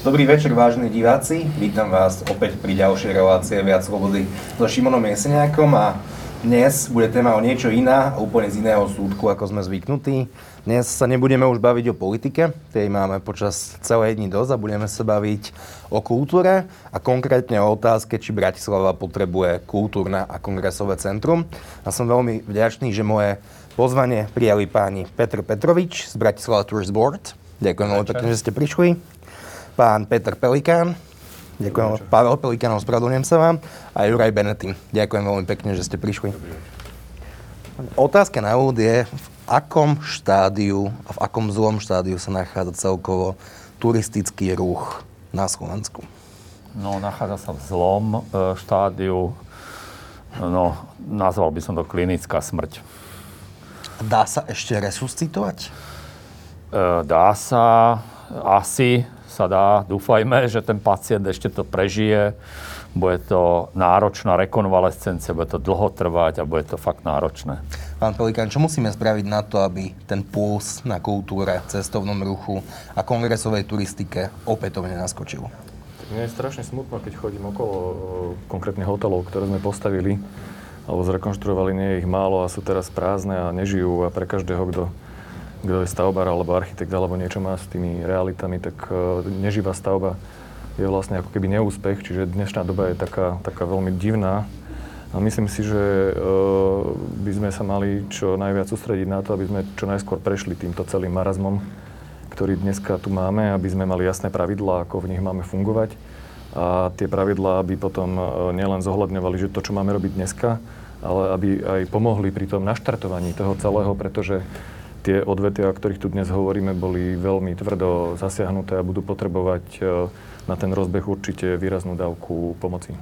Dobrý večer, vážení diváci. Vítam vás opäť pri ďalšej relácie Viac slobody so Šimonom Jeseniakom a dnes bude téma o niečo iná, úplne z iného súdku, ako sme zvyknutí. Dnes sa nebudeme už baviť o politike, tej máme počas celej dní dosť a budeme sa baviť o kultúre a konkrétne o otázke, či Bratislava potrebuje kultúrne a kongresové centrum. A som veľmi vďačný, že moje pozvanie prijali páni Petr Petrovič z Bratislava Tourist Board. Ďakujem veľmi pekne, že ste prišli pán Peter Pelikán. Ďakujem, Pavel Pelikán, ospravedlňujem sa vám. A Juraj Benetín. Ďakujem veľmi pekne, že ste prišli. Otázka na úvod je, v akom štádiu a v akom zlom štádiu sa nachádza celkovo turistický ruch na Slovensku? No, nachádza sa v zlom e, štádiu. No, nazval by som to klinická smrť. Dá sa ešte resuscitovať? E, dá sa asi sa dá. Dúfajme, že ten pacient ešte to prežije. Bude to náročná rekonvalescencia, bude to dlho trvať a bude to fakt náročné. Pán Pelikán, čo musíme spraviť na to, aby ten puls na kultúre, cestovnom ruchu a kongresovej turistike opätovne naskočil? Mne je strašne smutno, keď chodím okolo konkrétnych hotelov, ktoré sme postavili alebo zrekonštruovali, nie je ich málo a sú teraz prázdne a nežijú a pre každého, kto kto je stavbar alebo architekt alebo niečo má s tými realitami, tak uh, neživá stavba je vlastne ako keby neúspech, čiže dnešná doba je taká, taká veľmi divná. A myslím si, že uh, by sme sa mali čo najviac sústrediť na to, aby sme čo najskôr prešli týmto celým marazmom, ktorý dneska tu máme, aby sme mali jasné pravidlá, ako v nich máme fungovať. A tie pravidlá by potom uh, nielen zohľadňovali, že to, čo máme robiť dneska, ale aby aj pomohli pri tom naštartovaní toho celého, pretože tie odvetia, o ktorých tu dnes hovoríme, boli veľmi tvrdo zasiahnuté a budú potrebovať e, na ten rozbeh určite výraznú dávku pomoci.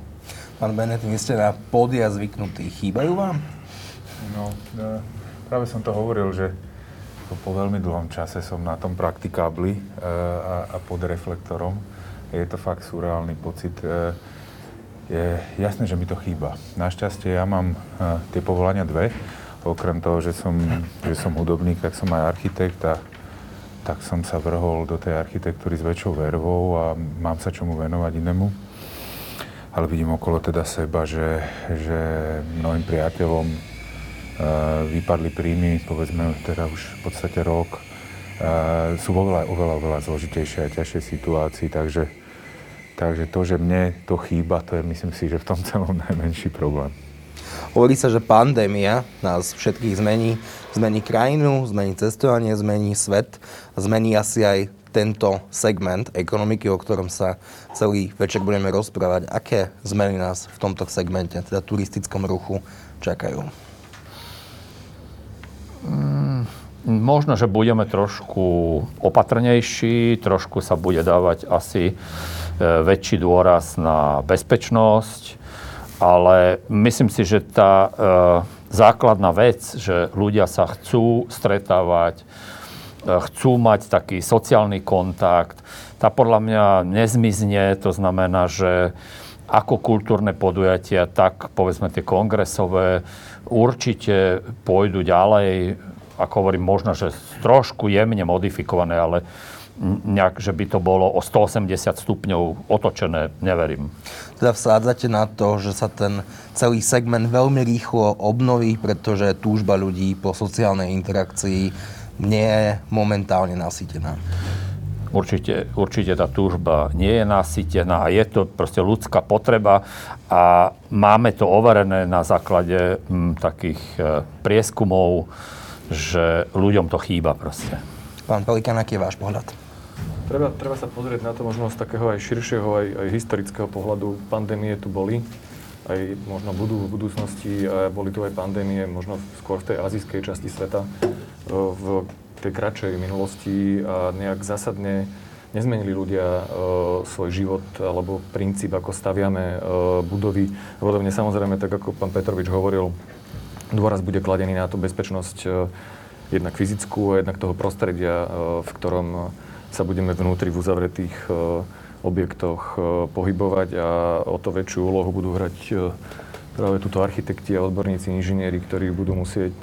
Pán Benet, vy ste na pódia zvyknutí. Chýbajú vám? No, e, práve som to hovoril, že po veľmi dlhom čase som na tom praktikábli e, a, a pod reflektorom. Je to fakt surreálny pocit. Je jasné, že mi to chýba. Našťastie ja mám tie povolania dve okrem toho, že som, že som hudobník, tak som aj architekt a tak som sa vrhol do tej architektúry s väčšou vervou a mám sa čomu venovať inému. Ale vidím okolo teda seba, že, že mnohým priateľom e, vypadli príjmy, povedzme teda už v podstate rok. E, sú vo oveľa, oveľa, oveľa zložitejšie a ťažšej situácii, takže, takže to, že mne to chýba, to je myslím si, že v tom celom najmenší problém. Hovorí sa, že pandémia nás všetkých zmení. Zmení krajinu, zmení cestovanie, zmení svet zmení asi aj tento segment ekonomiky, o ktorom sa celý večer budeme rozprávať. Aké zmeny nás v tomto segmente, teda turistickom ruchu, čakajú? Mm, možno, že budeme trošku opatrnejší, trošku sa bude dávať asi e, väčší dôraz na bezpečnosť, ale myslím si, že tá e, základná vec, že ľudia sa chcú stretávať, e, chcú mať taký sociálny kontakt, tá podľa mňa nezmizne. To znamená, že ako kultúrne podujatia, tak povedzme tie kongresové určite pôjdu ďalej, ako hovorím, možno, že trošku jemne modifikované, ale nejak, že by to bolo o 180 stupňov otočené, neverím. Teda vsádzate na to, že sa ten celý segment veľmi rýchlo obnoví, pretože túžba ľudí po sociálnej interakcii nie je momentálne nasýtená. Určite, určite tá túžba nie je nasýtená a je to proste ľudská potreba a máme to overené na základe m, takých e, prieskumov, že ľuďom to chýba proste. Pán Pelikán, aký je váš pohľad? Treba, treba sa pozrieť na to možno z takého aj širšieho, aj, aj historického pohľadu. Pandémie tu boli, aj možno budú v budúcnosti, boli tu aj pandémie, možno skôr v tej azijskej časti sveta, e, v tej kratšej minulosti a nejak zásadne nezmenili ľudia e, svoj život alebo princíp, ako staviame e, budovy. Podobne samozrejme, tak ako pán Petrovič hovoril, dôraz bude kladený na tú bezpečnosť e, jednak fyzickú a jednak toho prostredia, e, v ktorom sa budeme vnútri v uzavretých e, objektoch e, pohybovať a o to väčšiu úlohu budú hrať e, práve túto architekti a odborníci, inžinieri, ktorí budú musieť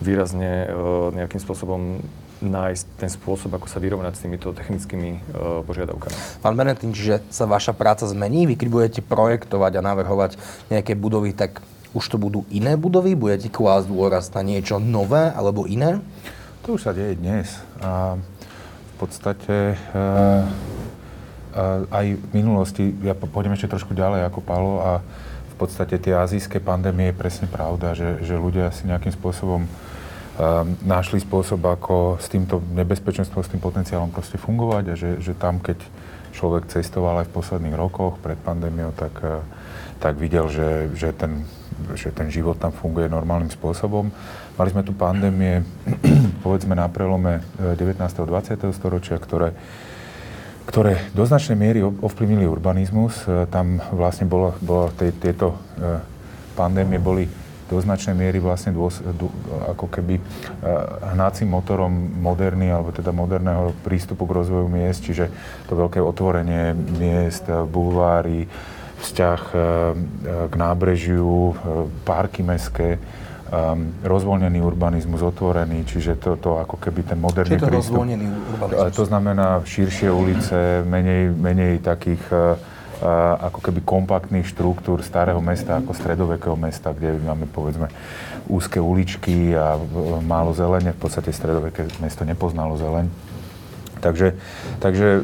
výrazne nejakým spôsobom nájsť ten spôsob, ako sa vyrovnať s týmito technickými uh, požiadavkami. Pán Benetín, čiže sa vaša práca zmení? Vy keď budete projektovať a navrhovať nejaké budovy, tak už to budú iné budovy? Budete klásť dôraz na niečo nové alebo iné? To už sa deje dnes. A podstate uh, uh, aj v minulosti, ja pôjdem ešte trošku ďalej ako Palo a v podstate tie azijské pandémie je presne pravda, že, že ľudia si nejakým spôsobom Ehm, našli spôsob, ako s týmto nebezpečenstvom, s tým potenciálom proste fungovať a že, že tam, keď človek cestoval aj v posledných rokoch pred pandémiou, tak, eh, tak videl, že, že, ten, že ten život tam funguje normálnym spôsobom. Mali sme tu pandémie, povedzme na prelome 19. a 20. storočia, ktoré, ktoré do značnej miery ovplyvnili urbanizmus. Eh, tam vlastne bolo, bolo tej, tieto eh, pandémie boli do značnej miery vlastne dôs, dô, ako keby hnacím motorom moderný, alebo teda moderného prístupu k rozvoju miest, čiže to veľké otvorenie miest, bulváry, vzťah k nábrežiu, parky mestské, um, rozvoľnený urbanizmus, otvorený, čiže to, to ako keby ten moderný Čiže to prístup. rozvoľnený urbanizmus? To znamená širšie ulice, menej, menej takých uh, ako keby kompaktných štruktúr starého mesta ako stredovekého mesta, kde máme povedzme úzke uličky a málo zelene. V podstate stredoveké mesto nepoznalo zeleň. Takže, takže e,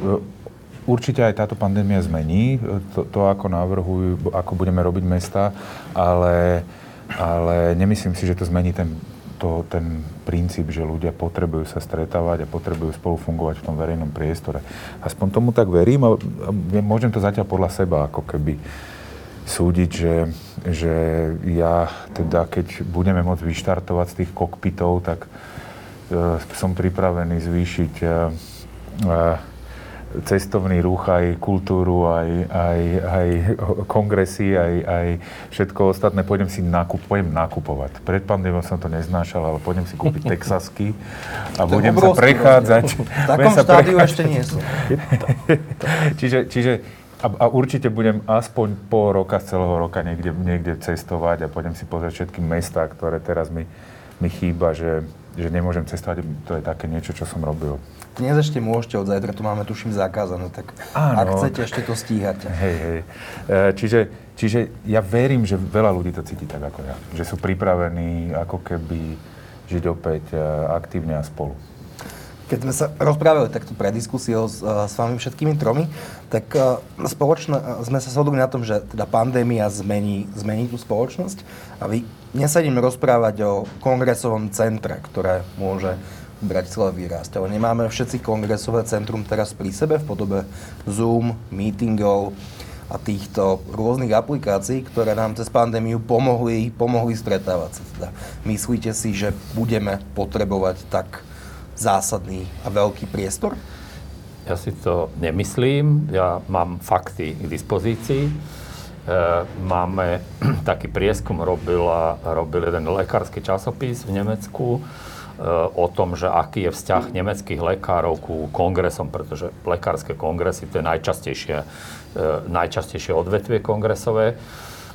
určite aj táto pandémia zmení e, to, to ako navrhujú, ako budeme robiť mesta, ale, ale nemyslím si, že to zmení ten to, ten princíp, že ľudia potrebujú sa stretávať a potrebujú spolu fungovať v tom verejnom priestore. Aspoň tomu tak verím a môžem to zatiaľ podľa seba ako keby súdiť, že, že ja teda, keď budeme môcť vyštartovať z tých kokpitov, tak uh, som pripravený zvýšiť uh, uh, cestovný ruch, aj kultúru, aj, aj, aj kongresy, aj, aj všetko ostatné. Pôjdem si nakup, pôjdem nakupovať. Pred pandémiou som to neznášal, ale pôjdem si kúpiť Texasky a budem sa prechádzať. V takom štádiu ešte nie sú. čiže, čiže a, a určite budem aspoň pol roka z celého roka niekde, niekde cestovať a pôjdem si pozrieť všetky mesta, ktoré teraz mi, mi chýba, že, že nemôžem cestovať. To je také niečo, čo som robil dnes ešte môžete, od zajtra to máme tuším zakázané, tak Áno. ak chcete, ešte to stíhate. Hej, hej. E, čiže, čiže ja verím, že veľa ľudí to cíti tak ako ja. Že sú pripravení ako keby žiť opäť e, aktívne a spolu. Keď sme sa rozprávali takto pre diskusiou s, e, s vami všetkými tromi, tak spoločne sme sa shodli na tom, že teda pandémia zmení, zmení tú spoločnosť a vy nesadíme rozprávať o kongresovom centre, ktoré môže Bratislava vyrásť. Ale nemáme všetci kongresové centrum teraz pri sebe v podobe Zoom, meetingov a týchto rôznych aplikácií, ktoré nám cez pandémiu pomohli, pomohli stretávať sa. Teda myslíte si, že budeme potrebovať tak zásadný a veľký priestor? Ja si to nemyslím. Ja mám fakty k dispozícii. E, máme taký prieskum, robil, robil jeden lekársky časopis v Nemecku o tom, že aký je vzťah nemeckých lekárov ku kongresom, pretože lekárske kongresy to je najčastejšie, e, najčastejšie odvetvie kongresové.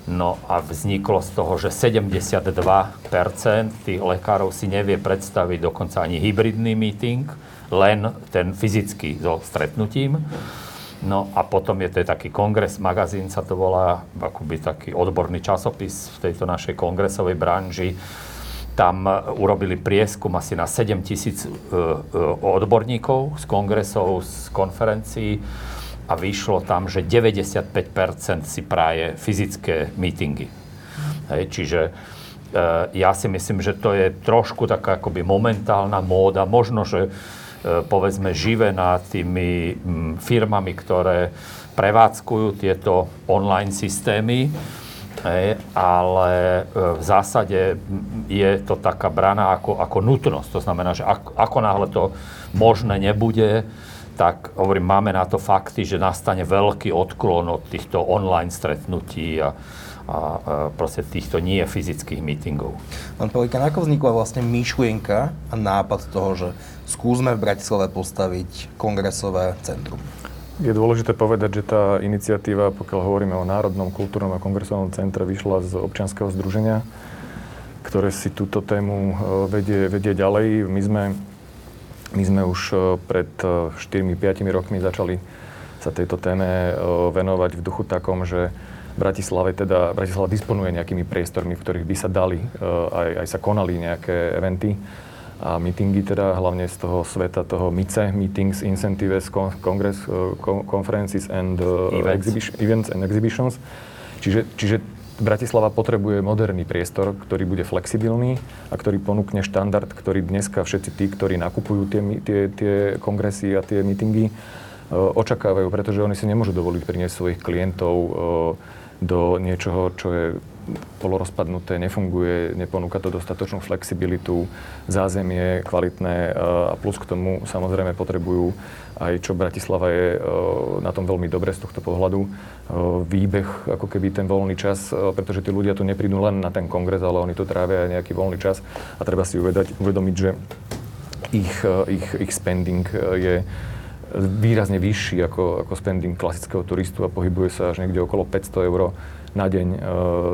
No a vzniklo z toho, že 72% tých lekárov si nevie predstaviť dokonca ani hybridný meeting, len ten fyzický so stretnutím. No a potom je to taký kongres magazín, sa to volá, akoby taký odborný časopis v tejto našej kongresovej branži, tam urobili prieskum asi na 7 tisíc e, e, odborníkov z kongresov, z konferencií a vyšlo tam, že 95% si práje fyzické mítingy. Hej, čiže e, ja si myslím, že to je trošku taká akoby momentálna móda. Možno, že povedzme živená tými firmami, ktoré prevádzkujú tieto online systémy, Hej, ale e, v zásade je to taká brana ako, ako nutnosť. To znamená, že ako, ako náhle to možné nebude, tak hovorím, máme na to fakty, že nastane veľký odklon od týchto online stretnutí a, a, a proste týchto nie fyzických meetingov. Pán Pelikán, ako vznikla vlastne myšlienka a nápad toho, že skúsme v Bratislave postaviť kongresové centrum? Je dôležité povedať, že tá iniciatíva, pokiaľ hovoríme o Národnom kultúrnom a kongresovom centre, vyšla z občianskeho združenia, ktoré si túto tému e, vedie, vedie ďalej. My sme My sme už pred 4-5 rokmi začali sa tejto téme venovať v duchu takom, že Bratislave teda, Bratislava disponuje nejakými priestormi, v ktorých by sa dali, aj, aj sa konali nejaké eventy a meetingy teda, hlavne z toho sveta toho MICE, Meetings, Incentives, Congress, Conferences and events. Exhibition, Events and Exhibitions. Čiže, čiže Bratislava potrebuje moderný priestor, ktorý bude flexibilný a ktorý ponúkne štandard, ktorý dneska všetci tí, ktorí nakupujú tie, tie, tie kongresy a tie meetingy, e, očakávajú, pretože oni si nemôžu dovoliť priniesť svojich klientov do niečoho, čo je polorozpadnuté, nefunguje, neponúka to dostatočnú flexibilitu, zázemie kvalitné e, a plus k tomu samozrejme potrebujú aj čo Bratislava je e, na tom veľmi dobre z tohto pohľadu, e, výbeh, ako keby ten voľný čas, pretože tí ľudia tu neprídu len na ten kongres, ale oni tu trávia aj nejaký voľný čas. A treba si uvedať, uvedomiť, že ich, ich, ich spending je výrazne vyšší ako, ako spending klasického turistu a pohybuje sa až niekde okolo 500 eur na deň uh,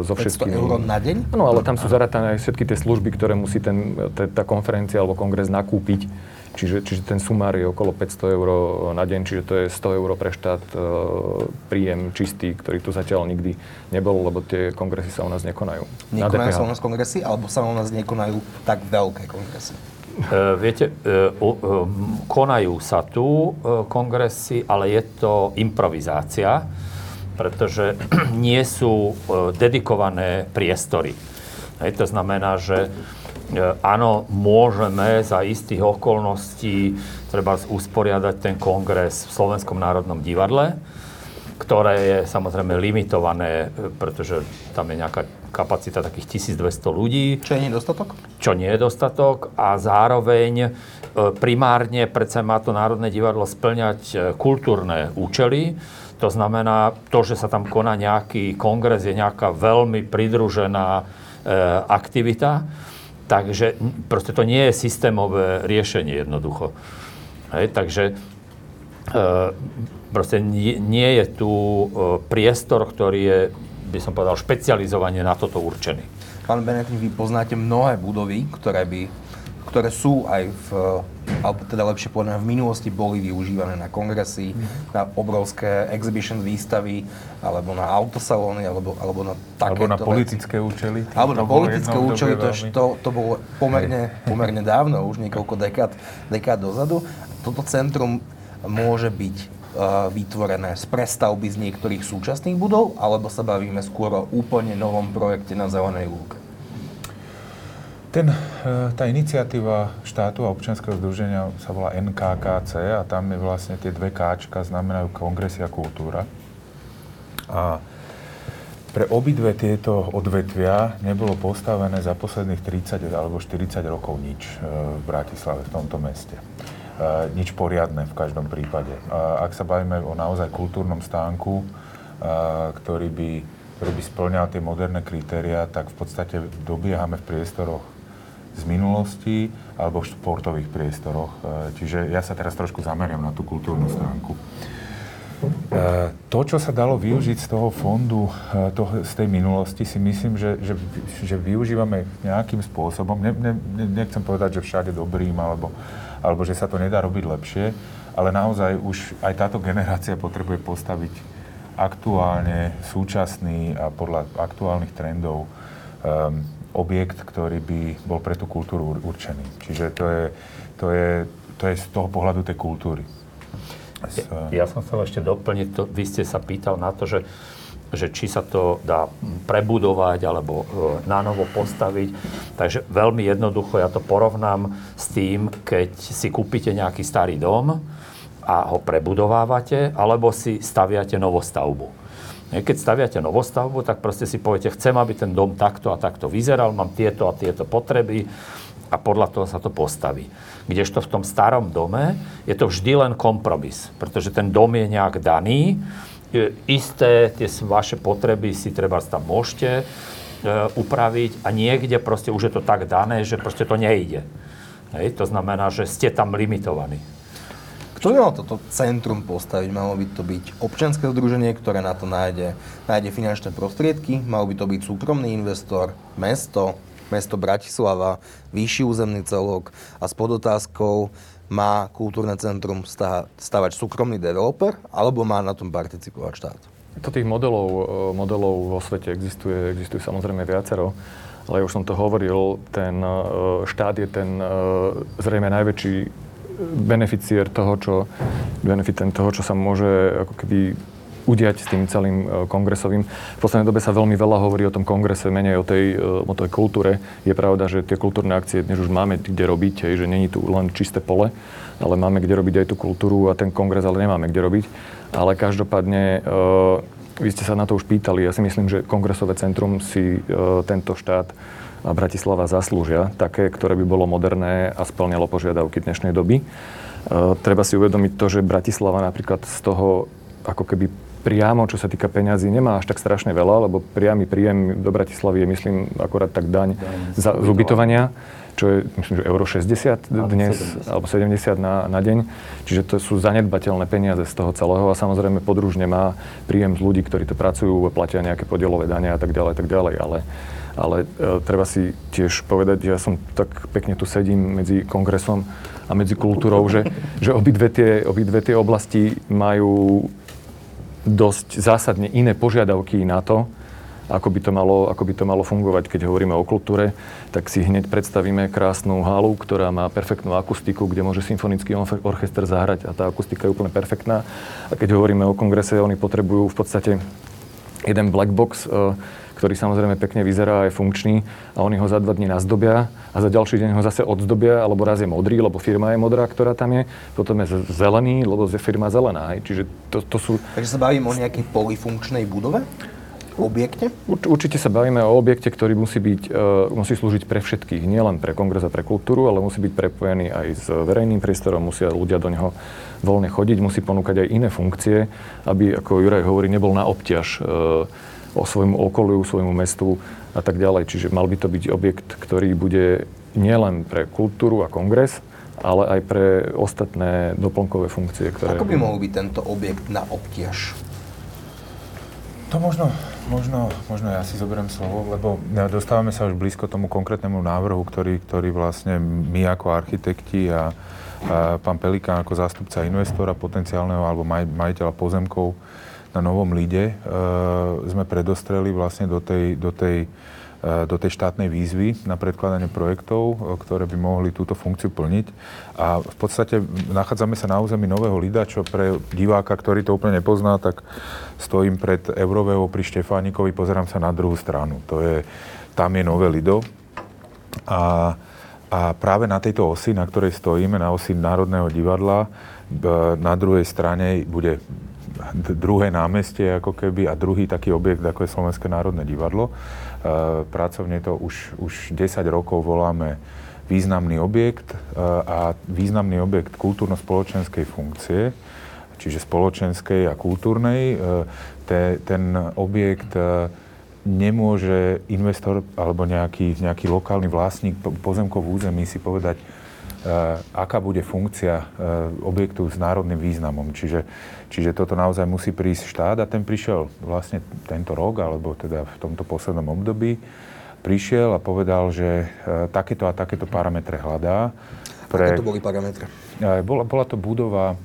so všetkými. 500 eur na deň? No, ale tam sú zaratané aj všetky tie služby, ktoré musí ten, tá konferencia alebo kongres nakúpiť. Čiže, čiže ten sumár je okolo 500 eur na deň, čiže to je 100 eur pre štát uh, príjem čistý, ktorý tu zatiaľ nikdy nebol, lebo tie kongresy sa u nás nekonajú. Nekonajú sa u nás kongresy, alebo sa u nás nekonajú tak veľké kongresy? Uh, viete, uh, uh, konajú sa tu kongresy, ale je to improvizácia pretože nie sú e, dedikované priestory. Hej, to znamená, že e, áno, môžeme za istých okolností treba usporiadať ten kongres v Slovenskom národnom divadle, ktoré je samozrejme limitované, e, pretože tam je nejaká kapacita takých 1200 ľudí. Čo je nedostatok? Čo nie je dostatok a zároveň primárne predsa má to Národné divadlo splňať kultúrne účely, to znamená, to, že sa tam koná nejaký kongres, je nejaká veľmi pridružená e, aktivita. Takže proste to nie je systémové riešenie jednoducho. Hej, takže e, proste nie, nie je tu e, priestor, ktorý je, by som povedal, špecializovane na toto určený. Pán Benetín, vy poznáte mnohé budovy, ktoré by ktoré sú aj v, alebo teda lepšie povedané, v minulosti boli využívané na kongresy, mm. na obrovské exhibition výstavy, alebo na autosalóny, alebo, alebo na takéto Alebo na politické veci. účely. Alebo na politické účely, to, to, to bolo pomerne, pomerne dávno, už niekoľko dekád, dekád dozadu. Toto centrum môže byť vytvorené z prestavby z niektorých súčasných budov, alebo sa bavíme skôr o úplne novom projekte na Zelenej lúke? Ten, e, tá iniciatíva štátu a občianského združenia sa volá NKKC a tam je vlastne tie dve káčka znamenajú kongresy a kultúra. A pre obidve tieto odvetvia nebolo postavené za posledných 30 alebo 40 rokov nič e, v Bratislave, v tomto meste. E, nič poriadne v každom prípade. Ak sa bavíme o naozaj kultúrnom stánku, ktorý by, ktorý by splňal tie moderné kritéria, tak v podstate dobiehame v priestoroch z minulosti alebo v športových priestoroch. E, čiže ja sa teraz trošku zameriam na tú kultúrnu stránku. E, to, čo sa dalo využiť z toho fondu, e, to, z tej minulosti, si myslím, že, že, že využívame nejakým spôsobom. Ne, ne, nechcem povedať, že všade dobrým, alebo, alebo že sa to nedá robiť lepšie, ale naozaj už aj táto generácia potrebuje postaviť aktuálne, súčasný a podľa aktuálnych trendov um, objekt, ktorý by bol pre tú kultúru určený. Čiže to je, to je, to je z toho pohľadu tej kultúry. Ja, ja som chcel ešte doplniť, to, vy ste sa pýtal na to, že, že či sa to dá prebudovať alebo e, na novo postaviť. Takže veľmi jednoducho ja to porovnám s tým, keď si kúpite nejaký starý dom a ho prebudovávate, alebo si staviate novostavbu. Keď staviate novostavbu, tak proste si poviete, chcem, aby ten dom takto a takto vyzeral, mám tieto a tieto potreby a podľa toho sa to postaví. Kdežto v tom starom dome je to vždy len kompromis, pretože ten dom je nejak daný, isté tie vaše potreby si treba tam môžete e, upraviť a niekde proste už je to tak dané, že proste to nejde. Hej, to znamená, že ste tam limitovaní. Kto by mal toto centrum postaviť? Malo by to byť občianske združenie, ktoré na to nájde, nájde finančné prostriedky, mal by to byť súkromný investor, mesto, mesto Bratislava, vyšší územný celok a s podotázkou, má kultúrne centrum stavať súkromný developer, alebo má na tom participovať štát? To tých modelov, e, modelov vo svete existuje, existuje samozrejme viacero, ale už som to hovoril, ten e, štát je ten e, zrejme najväčší beneficier toho, čo, toho, čo sa môže ako keby udiať s tým celým kongresovým. V poslednej dobe sa veľmi veľa hovorí o tom kongrese, menej o tej, o tej kultúre. Je pravda, že tie kultúrne akcie dnes už máme kde robiť, že není tu len čisté pole, ale máme kde robiť aj tú kultúru a ten kongres ale nemáme kde robiť. Ale každopádne, uh, vy ste sa na to už pýtali, ja si myslím, že kongresové centrum si tento štát a Bratislava zaslúžia, také, ktoré by bolo moderné a splňalo požiadavky dnešnej doby. Treba si uvedomiť to, že Bratislava napríklad z toho ako keby priamo, čo sa týka peňazí, nemá až tak strašne veľa, lebo priamy príjem do Bratislavy je, myslím, akorát tak daň, daň za, z ubytovania čo je, myslím, že euro 60 dnes, 70. alebo 70 na, na deň. Čiže to sú zanedbateľné peniaze z toho celého a samozrejme podružne má príjem z ľudí, ktorí to pracujú, platia nejaké podielové dane a tak ďalej, tak ďalej. Ale, ale e, treba si tiež povedať, že ja som tak pekne tu sedím medzi kongresom a medzi kultúrou, že, že obidve, tie, obidve tie oblasti majú dosť zásadne iné požiadavky na to, ako by, to malo, ako by to malo fungovať, keď hovoríme o kultúre, tak si hneď predstavíme krásnu halu, ktorá má perfektnú akustiku, kde môže symfonický orchester zahrať a tá akustika je úplne perfektná. A keď hovoríme o kongrese, oni potrebujú v podstate jeden black box, e, ktorý samozrejme pekne vyzerá a je funkčný a oni ho za dva dní nazdobia a za ďalší deň ho zase odzdobia, alebo raz je modrý, lebo firma je modrá, ktorá tam je, potom je zelený, lebo je firma zelená. Čiže to, to sú... Takže sa bavím o nejakej polifunkčnej budove? objekte? Určite sa bavíme o objekte, ktorý musí, byť, uh, musí slúžiť pre všetkých, nielen pre kongres a pre kultúru, ale musí byť prepojený aj s verejným priestorom, musia ľudia do neho voľne chodiť, musí ponúkať aj iné funkcie, aby, ako Juraj hovorí, nebol na obťaž uh, o svojmu okoliu, svojmu mestu a tak ďalej. Čiže mal by to byť objekt, ktorý bude nielen pre kultúru a kongres, ale aj pre ostatné doplnkové funkcie, ktoré... Ako by mohol byť tento objekt na obťaž? To možno, možno, možno ja si zoberiem slovo, lebo dostávame sa už blízko tomu konkrétnemu návrhu, ktorý, ktorý vlastne my ako architekti a, a pán Pelikán ako zástupca investora potenciálneho alebo maj, majiteľa pozemkov na Novom Lide e, sme predostreli vlastne do tej, do tej E, do tej štátnej výzvy na predkladanie projektov, e, ktoré by mohli túto funkciu plniť. A v podstate nachádzame sa na území Nového Lida, čo pre diváka, ktorý to úplne nepozná, tak stojím pred Eurového pri Štefánikovi, pozerám sa na druhú stranu. To je, tam je Nové Lido. A, a práve na tejto osi, na ktorej stojíme, na osi Národného divadla, na druhej strane bude druhé námestie ako keby a druhý taký objekt, ako je Slovenské národné divadlo. Eh, pracovne to už, už 10 rokov voláme významný objekt eh, a významný objekt kultúrno-spoločenskej funkcie, čiže spoločenskej a kultúrnej. Eh, te, ten objekt nemôže investor alebo nejaký, nejaký lokálny vlastník pozemkov v území si povedať, aká bude funkcia objektu s národným významom. Čiže Čiže toto naozaj musí prísť štát a ten prišiel vlastne tento rok, alebo teda v tomto poslednom období, prišiel a povedal, že e, takéto a takéto parametre hľadá. Pre, Aké to boli parametre? E, bola, bola to budova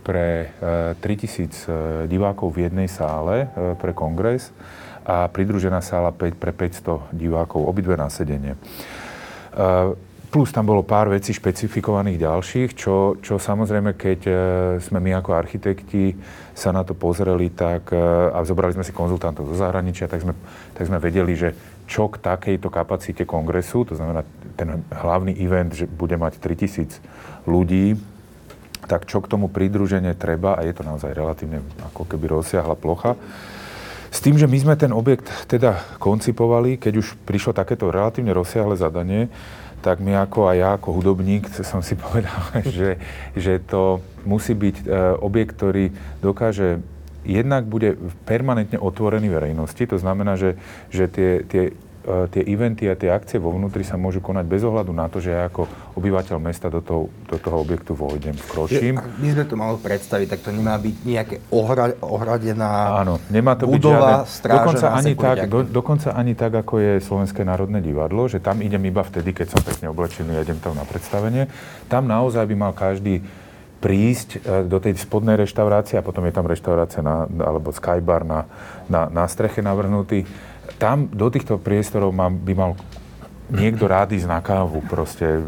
pre e, 3000 divákov v jednej sále e, pre kongres a pridružená sála 5, pre 500 divákov, obidve na sedenie. Plus tam bolo pár vecí špecifikovaných ďalších, čo, čo samozrejme, keď e, sme my ako architekti sa na to pozreli tak, e, a zobrali sme si konzultantov zo zahraničia, tak sme, tak sme vedeli, že čo k takejto kapacite kongresu, to znamená ten hlavný event, že bude mať 3000 ľudí, tak čo k tomu pridruženie treba, a je to naozaj relatívne ako keby rozsiahla plocha, s tým, že my sme ten objekt teda koncipovali, keď už prišlo takéto relatívne rozsiahle zadanie, tak my ako aj ja, ako hudobník, som si povedal, že, že to musí byť e, objekt, ktorý dokáže jednak bude permanentne otvorený verejnosti. To znamená, že, že tie, tie tie eventy a tie akcie vo vnútri sa môžu konať bez ohľadu na to, že ja ako obyvateľ mesta do toho, do toho objektu vojdem, vkročím. By sme to mali predstaviť, tak to nemá byť nejaké ohra, ohradená Áno, nemá to byť budova, žiadne, strážená, dokonca ani, tak, do, dokonca ani tak, ako je Slovenské národné divadlo, že tam idem iba vtedy, keď som pekne oblečený a idem tam na predstavenie. Tam naozaj by mal každý prísť e, do tej spodnej reštaurácie a potom je tam reštaurácia na, alebo skybar na, na, na streche navrhnutý. Tam do týchto priestorov má, by mal niekto rád ísť na kávu proste, e,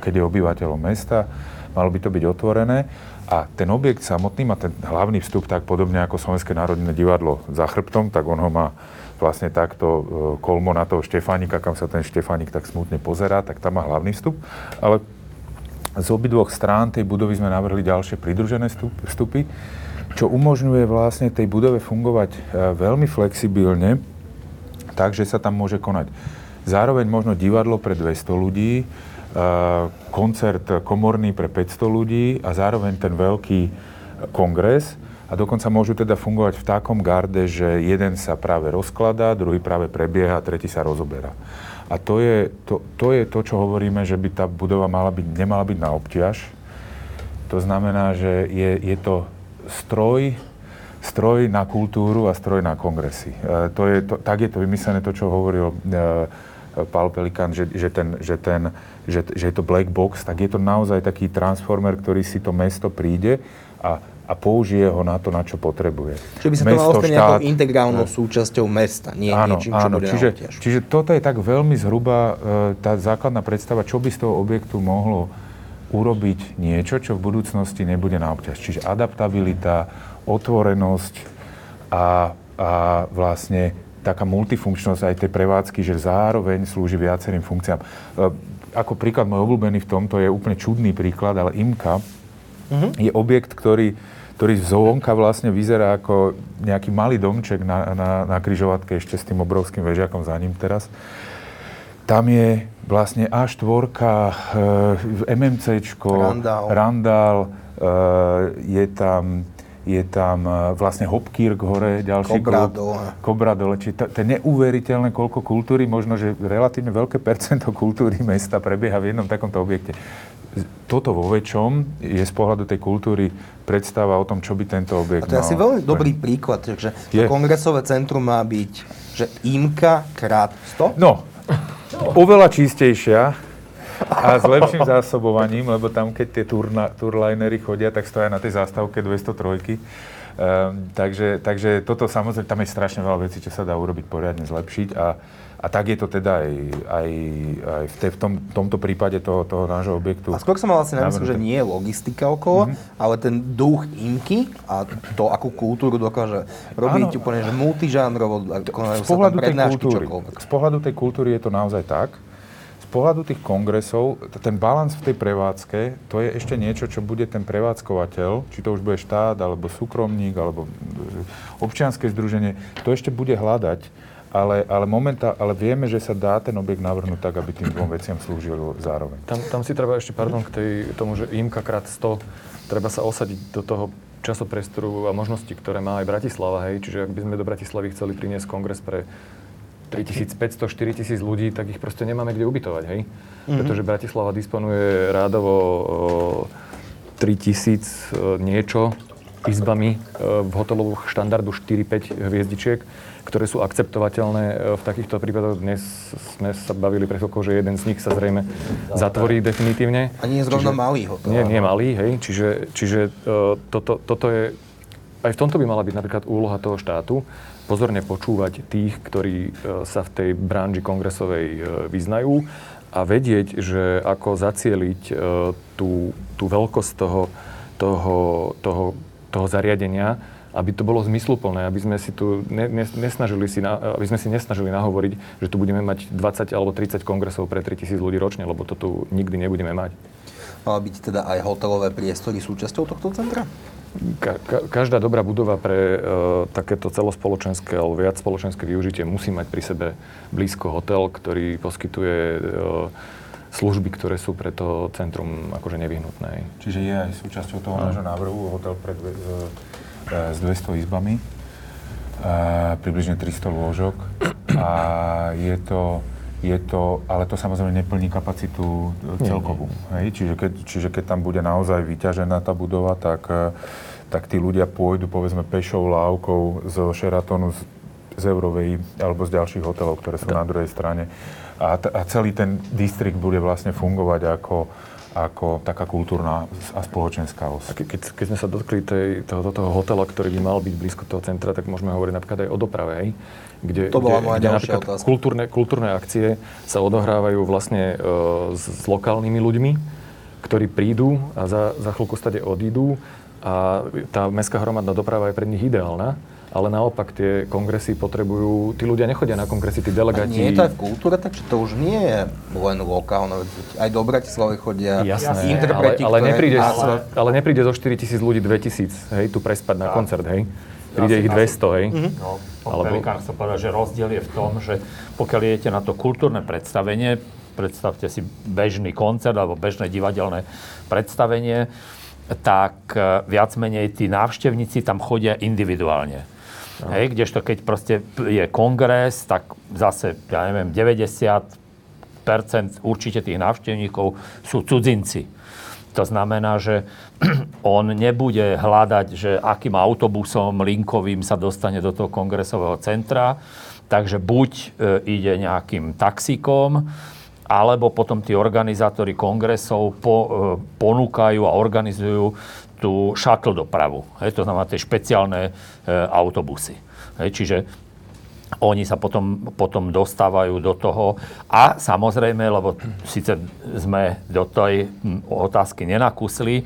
keď je obyvateľom mesta. Malo by to byť otvorené. A ten objekt samotný má ten hlavný vstup tak podobne ako Slovenské národné divadlo za chrbtom, tak on ho má vlastne takto e, kolmo na toho Štefánika, kam sa ten Štefánik tak smutne pozerá, tak tam má hlavný vstup. Ale z obidvoch strán tej budovy sme navrhli ďalšie pridružené stup- vstupy, čo umožňuje vlastne tej budove fungovať e, veľmi flexibilne, takže sa tam môže konať zároveň možno divadlo pre 200 ľudí, e, koncert komorný pre 500 ľudí a zároveň ten veľký kongres. A dokonca môžu teda fungovať v takom garde, že jeden sa práve rozkladá, druhý práve prebieha a tretí sa rozoberá. A to je to, to je to, čo hovoríme, že by tá budova mala byť, nemala byť na obťaž. To znamená, že je, je to stroj, stroj na kultúru a stroj na kongresy. E, to je to, tak je to vymyslené, to, čo hovoril e, Paul Pelikan, že, že, ten, že, ten, že, že je to black box, tak je to naozaj taký transformer, ktorý si to mesto príde a, a použije ho na to, na čo potrebuje. Čiže by sa to malo stať nejakou integrálnou súčasťou mesta, nie áno, niečím, čo áno, bude čiže, čiže toto je tak veľmi zhruba e, tá základná predstava, čo by z toho objektu mohlo urobiť niečo, čo v budúcnosti nebude na obťaž. Čiže adaptabilita, otvorenosť a, a vlastne taká multifunkčnosť aj tej prevádzky, že zároveň slúži viacerým funkciám. E, ako príklad môj obľúbený v tomto je úplne čudný príklad, ale IMKA Mhm. je objekt, ktorý, ktorý zvonka vlastne vyzerá ako nejaký malý domček na, na, na kryžovatke ešte s tým obrovským vežiakom za ním teraz. Tam je vlastne A4, e, MMCčko, Randall. Randall e, je tam je tam e, vlastne Hopkirk hore, ďalší Kobra klub. dole. Kobra dole. Čiže to, to je neuveriteľné, koľko kultúry, možno, že relatívne veľké percento kultúry mesta prebieha v jednom takomto objekte. Toto vo väčšom je z pohľadu tej kultúry predstava o tom, čo by tento objekt A to je mal. asi veľmi dobrý príklad, že to Je. kongresové centrum má byť, že IMKA krát 100? No, oveľa čistejšia a s lepším zásobovaním, lebo tam, keď tie turna, turlinery chodia, tak stoja na tej zástavke 203. Um, takže, takže toto samozrejme, tam je strašne veľa vecí, čo sa dá urobiť poriadne zlepšiť a, a tak je to teda aj, aj, aj v, te, v tom, tomto prípade toho, toho nášho objektu. A skôr som mal asi na mysli, že nie je logistika okolo, mm-hmm. ale ten duch imky a to, akú kultúru dokáže robiť Áno. úplne, že multižánrovo, konajú sa tam prednášky, kultúry. čokoľvek. Z pohľadu tej kultúry je to naozaj tak. Pohľadu tých kongresov, ten balans v tej prevádzke, to je ešte niečo, čo bude ten prevádzkovateľ, či to už bude štát, alebo súkromník, alebo e, občianske združenie, to ešte bude hľadať. Ale, ale, momenta, ale vieme, že sa dá ten objekt navrhnúť tak, aby tým dvom veciam slúžil zároveň. Tam, tam si treba ešte, pardon, k tej, tomu, že IMKA krát 100, treba sa osadiť do toho časopriestoru a možnosti, ktoré má aj Bratislava, hej. Čiže ak by sme do Bratislavy chceli priniesť kongres pre 3500, 4000 ľudí, tak ich proste nemáme kde ubytovať, hej. Mm-hmm. Pretože Bratislava disponuje rádovo o, 3000 e, niečo izbami v hoteloch štandardu 4-5 hviezdičiek, ktoré sú akceptovateľné v takýchto prípadoch. Dnes sme sa bavili pre chvíľkou, že jeden z nich sa zrejme zatvorí definitívne. A nie je zrovna malý hotel. Nie, nie malý, hej. Čiže, čiže toto, toto je... Aj v tomto by mala byť napríklad úloha toho štátu, pozorne počúvať tých, ktorí uh, sa v tej branži kongresovej uh, vyznajú a vedieť, že ako zacieliť uh, tú, tú veľkosť toho, toho, toho, toho zariadenia, aby to bolo zmysluplné, aby sme si tu ne, ne, nesnažili si, aby sme si nesnažili nahovoriť, že tu budeme mať 20 alebo 30 kongresov pre 3000 ľudí ročne, lebo to tu nikdy nebudeme mať. Mala byť teda aj hotelové priestory súčasťou tohto centra? Ka- ka- každá dobrá budova pre e, takéto celospoločenské alebo viac spoločenské využitie musí mať pri sebe blízko hotel, ktorý poskytuje e, služby, ktoré sú pre to centrum akože nevyhnutné. Čiže je aj súčasťou toho nášho návrhu hotel pred, dve- e, e, s 200 izbami. približne 300 lôžok a je to, je to, ale to samozrejme neplní kapacitu celkovú. Hej? Čiže, keď, čiže keď tam bude naozaj vyťažená tá budova, tak, e, tak tí ľudia pôjdu povedzme pešou lávkou z Sheratonu, z, z Eurovej alebo z ďalších hotelov, ktoré sú na druhej strane. A, t- a celý ten distrikt bude vlastne fungovať ako, ako taká kultúrna a spoločenská os. Ke, keď, keď sme sa dotkli tej, toho, toho hotela, ktorý by mal byť blízko toho centra, tak môžeme hovoriť napríklad aj o doprave, hej? Kde, to bola moja kde ďalšia otázka. Kultúrne, kultúrne akcie sa odohrávajú vlastne e, s, s lokálnymi ľuďmi, ktorí prídu a za, za chvíľku stade odídu a tá mestská hromadná doprava je pre nich ideálna ale naopak tie kongresy potrebujú, tí ľudia nechodia na kongresy, tí delegáti... A nie je to aj v kultúre, takže to už nie je len lokálne. Aj do Bratislavy chodia Jasné, interpreti, ale, ale, ktoré... nepríde, ale... ale nepríde zo 4 tisíc ľudí 2 tisíc, hej, tu prespať na koncert, hej. Príde ich 200, hej. No, Alebo... Pelikán chcel povedať, že rozdiel je v tom, že pokiaľ idete na to kultúrne predstavenie, predstavte si bežný koncert alebo bežné divadelné predstavenie, tak e, viac menej tí návštevníci tam chodia individuálne. No. Hej, kdežto keď proste je kongres, tak zase, ja neviem, 90% určite tých návštevníkov sú cudzinci. To znamená, že on nebude hľadať, že akým autobusom linkovým sa dostane do toho kongresového centra, takže buď e, ide nejakým taxikom, alebo potom tí organizátori kongresov po, e, ponúkajú a organizujú tú shuttle dopravu. Hej, to znamená tie špeciálne e, autobusy. Hej, čiže oni sa potom, potom dostávajú do toho. A samozrejme, lebo síce sme do tej otázky nenakusli,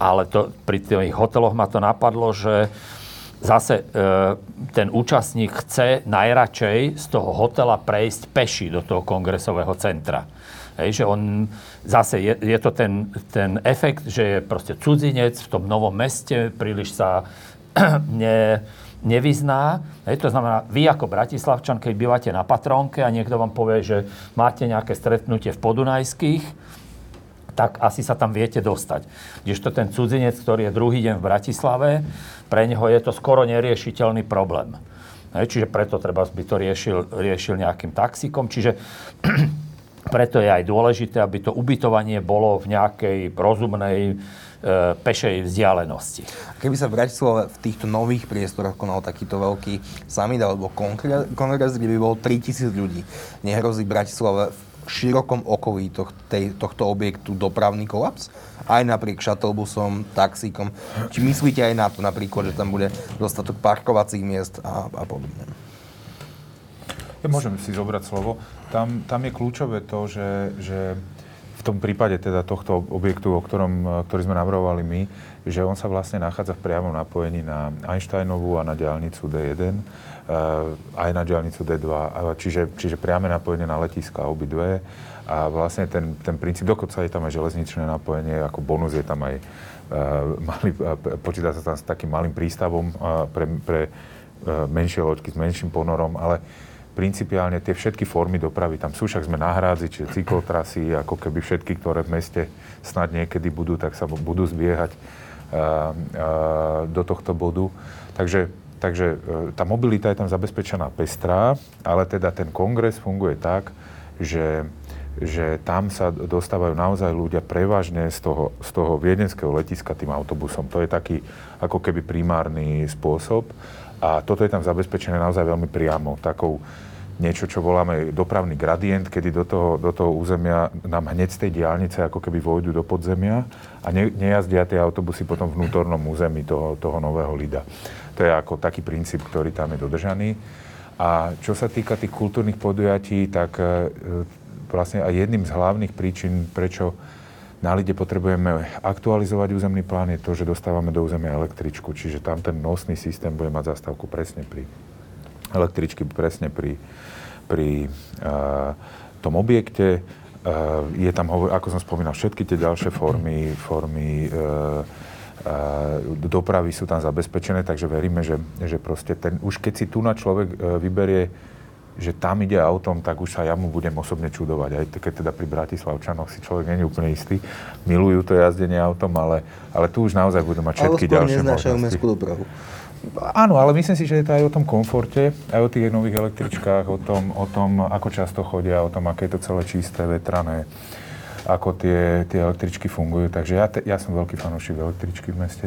ale to, pri tých hoteloch ma to napadlo, že zase e, ten účastník chce najradšej z toho hotela prejsť peši do toho kongresového centra. Hej, že on zase je, je to ten, ten efekt, že je proste cudzinec v tom novom meste, príliš sa ne, nevyzná. Hej, to znamená, vy ako Bratislavčan, keď bývate na Patrónke a niekto vám povie, že máte nejaké stretnutie v Podunajských, tak asi sa tam viete dostať. Kdežto ten cudzinec, ktorý je druhý deň v Bratislave, pre neho je to skoro neriešiteľný problém. Hej, čiže preto treba by to riešil, riešil nejakým taxikom. Čiže preto je aj dôležité, aby to ubytovanie bolo v nejakej rozumnej pešej vzdialenosti. Keby sa v Bratislave v týchto nových priestoroch konal takýto veľký summit alebo kongres, kde by bolo 3000 ľudí, nehrozí Bratislave v širokom okolí toh, tej, tohto objektu dopravný kolaps? Aj napriek šatlbusom, taxíkom. Či myslíte aj na to napríklad, že tam bude dostatok parkovacích miest a, a podobne? Ja môžem si zobrať slovo. Tam, tam je kľúčové to, že, že v tom prípade teda tohto objektu, o ktorom, ktorý sme navrhovali my, že on sa vlastne nachádza v priamom napojení na Einsteinovú a na diálnicu D1, eh, aj na diálnicu D2, čiže, čiže priame napojenie na letiska obidve. A vlastne ten, ten princíp, dokonca je tam aj železničné napojenie, ako bonus je tam aj uh, malý, počíta sa tam s takým malým prístavom pre, pre menšie loďky s menším ponorom, ale principiálne tie všetky formy dopravy tam sú, však sme na hrádzi, čiže cyklotrasy, ako keby všetky, ktoré v meste snad niekedy budú, tak sa budú zbiehať uh, uh, do tohto bodu. Takže, takže uh, tá mobilita je tam zabezpečená pestrá, ale teda ten kongres funguje tak, že že tam sa dostávajú naozaj ľudia prevažne z toho, z toho viedenského letiska tým autobusom. To je taký ako keby primárny spôsob. A toto je tam zabezpečené naozaj veľmi priamo, takou niečo, čo voláme dopravný gradient, kedy do toho, do toho územia nám hneď z tej diálnice ako keby vojdu do podzemia a ne, nejazdia tie autobusy potom vnútornom území toho, toho nového Lida. To je ako taký princíp, ktorý tam je dodržaný. A čo sa týka tých kultúrnych podujatí, tak e, vlastne aj jedným z hlavných príčin, prečo na Lide potrebujeme aktualizovať územný plán, je to, že dostávame do územia električku, čiže tam ten nosný systém bude mať zastávku presne pri električky, presne pri, pri uh, tom objekte. Uh, je tam, ako som spomínal, všetky tie ďalšie formy, formy uh, dopravy sú tam zabezpečené, takže veríme, že, že proste ten, už keď si tu na človek vyberie že tam ide autom, tak už sa ja mu budem osobne čudovať. Aj keď teda pri Bratislavčanoch si človek není úplne istý. Milujú to jazdenie autom, ale, ale tu už naozaj budú mať všetky ďalšie možnosti. mestskú dopravu. Áno, ale myslím si, že je to aj o tom komforte, aj o tých nových električkách, o tom, o tom, ako často chodia, o tom, aké je to celé čisté, vetrané, ako tie, tie električky fungujú. Takže ja, te, ja som veľký fanúšik električky v meste.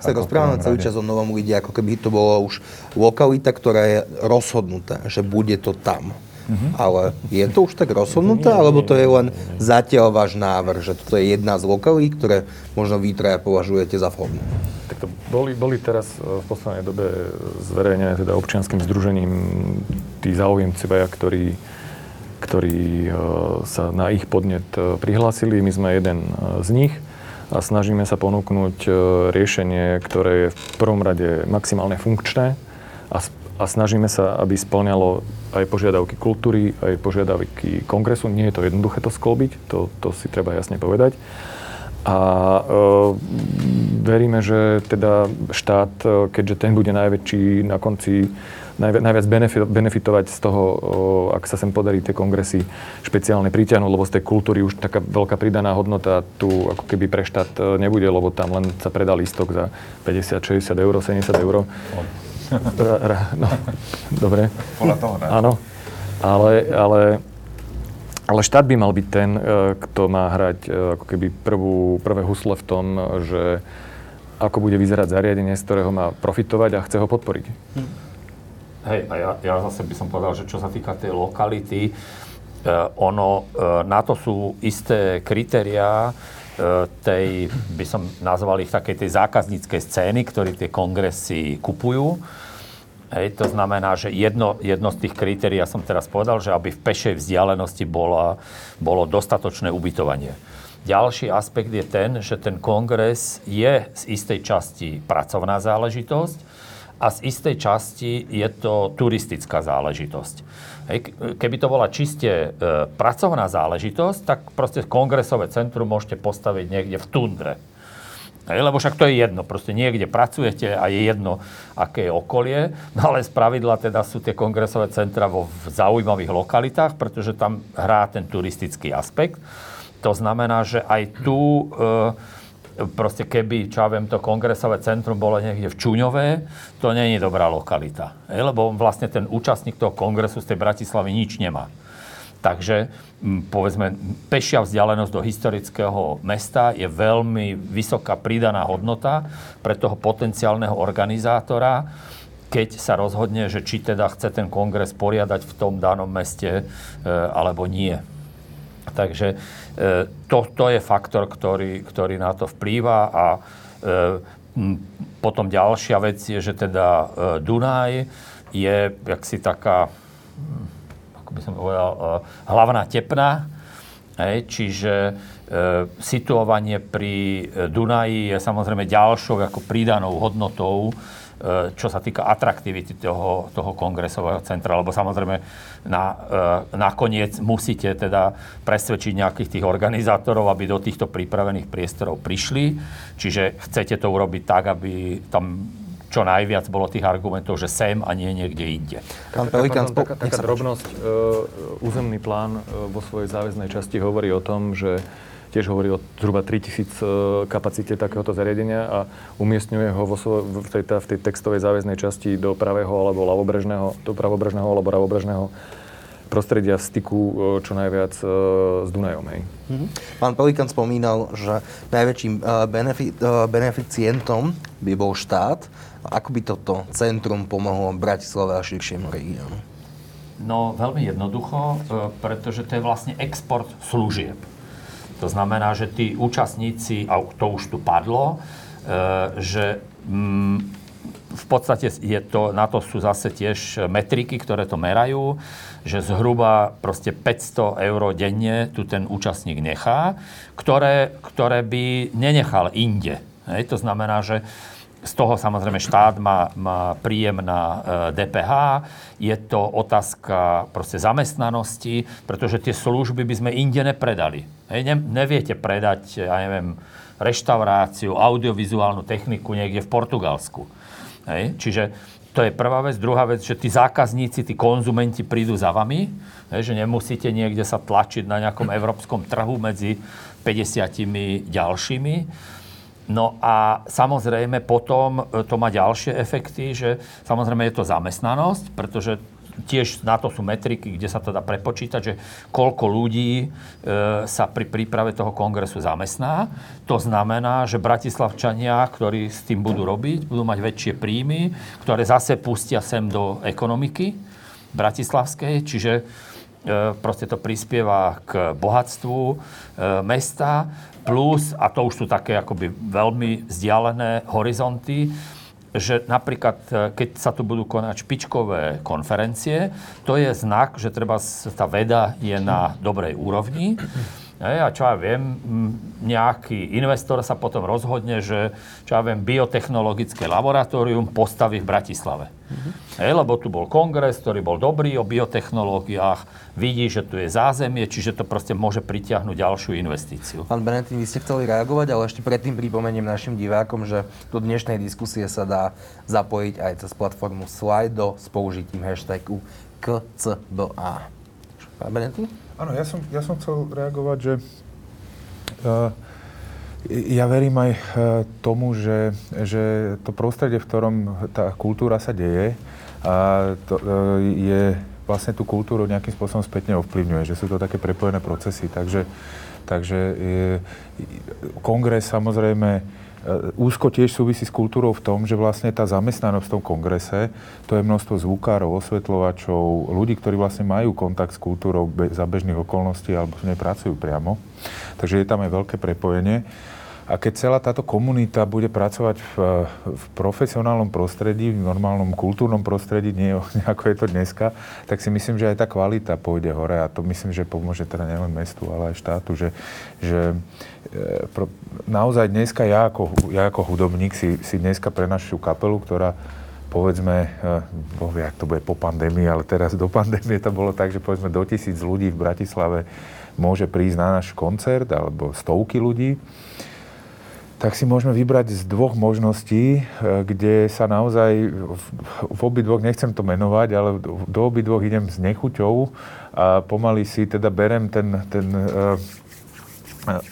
Sa rozprávame celý čas o Novom Lide, ako keby to bolo už lokalita, ktorá je rozhodnutá, že bude to tam. Ale je to už tak rozhodnuté, alebo to je len zatiaľ váš návrh, že toto je jedna z lokalí, ktoré možno vy traja považujete za vhodné? Tak to boli, boli teraz e, v poslednej dobe zverejnené teda občianským združením tí záujemcovia, ktorí, ktorí e, sa na ich podnet e, prihlásili. My sme jeden z nich a snažíme sa ponúknuť riešenie, ktoré je v prvom rade maximálne funkčné a a snažíme sa, aby splňalo aj požiadavky kultúry, aj požiadavky kongresu. Nie je to jednoduché to sklbiť, to, to si treba jasne povedať. A e, veríme, že teda štát, e, keďže ten bude najväčší na konci, najvi, najviac benefit, benefitovať z toho, e, ak sa sem podarí tie kongresy špeciálne pritiahnuť, lebo z tej kultúry už taká veľká pridaná hodnota tu ako keby pre štát e, nebude, lebo tam len sa predá lístok za 50, 60 eur, 70 eur ra, no, dobre. Podľa toho, ne? Áno. Ale, ale, ale štát by mal byť ten, e, kto má hrať e, ako keby prvú, prvé husle v tom, že ako bude vyzerať zariadenie, z ktorého má profitovať a chce ho podporiť. Hej, a ja, ja zase by som povedal, že čo sa týka tej lokality, uh, ono, uh, na to sú isté kritériá, E, tej, by som nazval ich takej tej zákazníckej scény, ktorí tie kongresy kupujú. Hej, to znamená, že jedno, jedno z tých kritérií, ja som teraz povedal, že aby v pešej vzdialenosti bola, bolo dostatočné ubytovanie. Ďalší aspekt je ten, že ten kongres je z istej časti pracovná záležitosť a z istej časti je to turistická záležitosť. Keby to bola čiste e, pracovná záležitosť, tak proste kongresové centrum môžete postaviť niekde v tundre. Lebo však to je jedno, proste niekde pracujete a je jedno, aké je okolie, no ale z pravidla teda sú tie kongresové centra vo zaujímavých lokalitách, pretože tam hrá ten turistický aspekt. To znamená, že aj tu e, proste keby, čo ja viem, to kongresové centrum bolo niekde v Čuňové, to nie je dobrá lokalita. Lebo vlastne ten účastník toho kongresu z tej Bratislavy nič nemá. Takže povedzme, pešia vzdialenosť do historického mesta je veľmi vysoká pridaná hodnota pre toho potenciálneho organizátora, keď sa rozhodne, že či teda chce ten kongres poriadať v tom danom meste e, alebo nie. Takže to, to je faktor, ktorý, ktorý na to vplýva a e, potom ďalšia vec je, že teda e, Dunaj je jaksi taká, ako by som povedal, hlavná tepna, hej, čiže e, situovanie pri Dunaji je samozrejme ďalšou ako pridanou hodnotou E, čo sa týka atraktivity toho, toho kongresového centra, lebo samozrejme na, e, nakoniec musíte teda presvedčiť nejakých tých organizátorov, aby do týchto pripravených priestorov prišli. Čiže chcete to urobiť tak, aby tam čo najviac bolo tých argumentov, že sem a nie niekde inde. Pán Pelikán, taká, taká drobnosť. Uh, územný plán uh, vo svojej záväznej časti hovorí o tom, že tiež hovorí o zhruba 3000 e, kapacite takéhoto zariadenia a umiestňuje ho vo v, tej, v tej textovej záväznej časti do pravého alebo ľavobrežného, do pravobrežného alebo ľavobrežného prostredia v styku e, čo najviac e, s Dunajom. Hej. Mm-hmm. Pán Pelikán spomínal, že najväčším benefi- beneficientom by bol štát. Ako by toto centrum pomohlo Bratislave a širšiemu regiónu? No veľmi jednoducho, pretože to je vlastne export služieb. To znamená, že tí účastníci, a to už tu padlo, e, že mm, v podstate je to, na to sú zase tiež metriky, ktoré to merajú, že zhruba proste 500 eur denne tu ten účastník nechá, ktoré, ktoré by nenechal inde. Hej, to znamená, že z toho samozrejme štát má, má príjem na e, DPH, je to otázka proste zamestnanosti, pretože tie služby by sme inde nepredali. Hej, ne, neviete predať, ja neviem, reštauráciu, audiovizuálnu techniku niekde v Portugalsku. Hej, čiže to je prvá vec. Druhá vec, že tí zákazníci, tí konzumenti prídu za vami, že nemusíte niekde sa tlačiť na nejakom európskom trhu medzi 50 ďalšími. No a samozrejme potom e, to má ďalšie efekty, že samozrejme je to zamestnanosť, pretože tiež na to sú metriky, kde sa to dá prepočítať, že koľko ľudí e, sa pri príprave toho kongresu zamestná. To znamená, že bratislavčania, ktorí s tým budú robiť, budú mať väčšie príjmy, ktoré zase pustia sem do ekonomiky bratislavskej, čiže e, proste to prispieva k bohatstvu e, mesta, plus, a to už sú také akoby veľmi vzdialené horizonty, že napríklad, e, keď sa tu budú konať špičkové konferencie, to je znak, že treba tá veda je na dobrej úrovni. A čo ja viem, nejaký investor sa potom rozhodne, že čo ja viem, biotechnologické laboratórium postaví v Bratislave. Mm-hmm. Hej, lebo tu bol kongres, ktorý bol dobrý o biotechnológiách, vidí, že tu je zázemie, čiže to proste môže pritiahnuť ďalšiu investíciu. Pán Benetín, vy ste chceli reagovať, ale ešte predtým pripomeniem našim divákom, že do dnešnej diskusie sa dá zapojiť aj cez platformu Slido s použitím hashtagu KCBA. Pán Benetín? Áno, ja som, ja som chcel reagovať, že uh, ja verím aj uh, tomu, že, že to prostredie, v ktorom tá kultúra sa deje, a to, uh, je vlastne tú kultúru nejakým spôsobom spätne ovplyvňuje, že sú to také prepojené procesy. Takže, takže je, kongres samozrejme E, úzko tiež súvisí s kultúrou v tom, že vlastne tá zamestnanosť v tom kongrese, to je množstvo zvukárov, osvetľovačov, ľudí, ktorí vlastne majú kontakt s kultúrou za bežných okolností alebo s nej pracujú priamo. Takže je tam aj veľké prepojenie. A keď celá táto komunita bude pracovať v, v profesionálnom prostredí, v normálnom kultúrnom prostredí, nie ako je to dneska, tak si myslím, že aj tá kvalita pôjde hore. A to myslím, že pomôže teda nielen mestu, ale aj štátu, že, že e, pro, naozaj dneska ja ako, ja ako hudobník si, si dneska pre našu kapelu, ktorá povedzme, e, boh vie, ak to bude po pandémii, ale teraz do pandémie to bolo tak, že povedzme do tisíc ľudí v Bratislave môže prísť na náš koncert, alebo stovky ľudí tak si môžeme vybrať z dvoch možností, e, kde sa naozaj v, obidvoch, nechcem to menovať, ale do obidvoch idem s nechuťou a pomaly si teda berem ten, ten uh,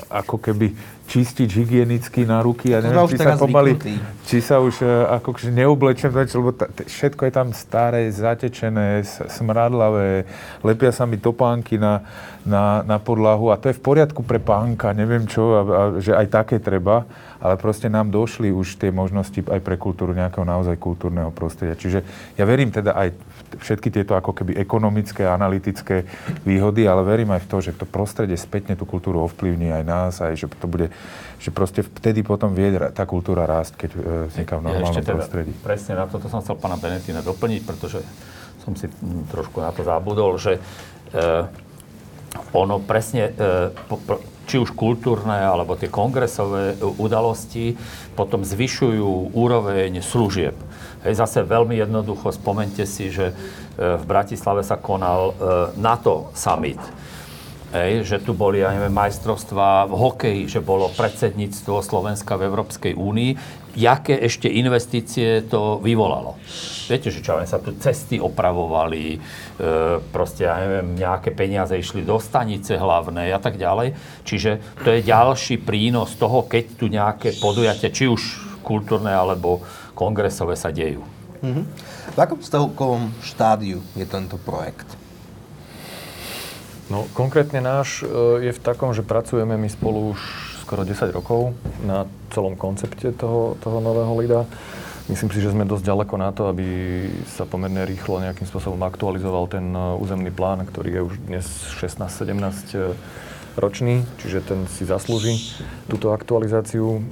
ako keby čistič hygienický na ruky a neviem, či sa pomaly, či sa už uh, ako neoblečem, lebo ta, všetko je tam staré, zatečené, smradlavé, lepia sa mi topánky na, na, na podlahu a to je v poriadku pre pánka, neviem čo, a, a, že aj také treba, ale proste nám došli už tie možnosti aj pre kultúru nejakého naozaj kultúrneho prostredia. Čiže ja verím teda aj všetky tieto ako keby ekonomické, analytické výhody, ale verím aj v to, že to prostredie spätne tú kultúru ovplyvní aj nás, aj že to bude, že proste vtedy potom vie tá kultúra rásť, keď e, vzniká v normálnom ja teda prostredí. Presne na toto som chcel pána Benetina doplniť, pretože som si trošku na to zabudol, že e, ono presne, e, po, po, či už kultúrne alebo tie kongresové udalosti potom zvyšujú úroveň služieb. Hej, zase veľmi jednoducho spomente si, že e, v Bratislave sa konal e, NATO summit. Hej, že tu boli, ja neviem, majstrovstvá v hokeji, že bolo predsedníctvo Slovenska v Európskej únii. Jaké ešte investície to vyvolalo? Viete, že čo sa tu cesty opravovali, e, proste, ja neviem, nejaké peniaze išli do stanice hlavnej a tak ďalej. Čiže to je ďalší prínos toho, keď tu nejaké podujatia, či už kultúrne alebo kongresové sa dejú. Mm-hmm. V akom stavkovom štádiu je tento projekt? No, konkrétne náš e, je v takom, že pracujeme my spolu už skoro 10 rokov na celom koncepte toho, toho nového LIDA. Myslím si, že sme dosť ďaleko na to, aby sa pomerne rýchlo nejakým spôsobom aktualizoval ten e, územný plán, ktorý je už dnes 16-17 e, ročný, čiže ten si zaslúži túto aktualizáciu.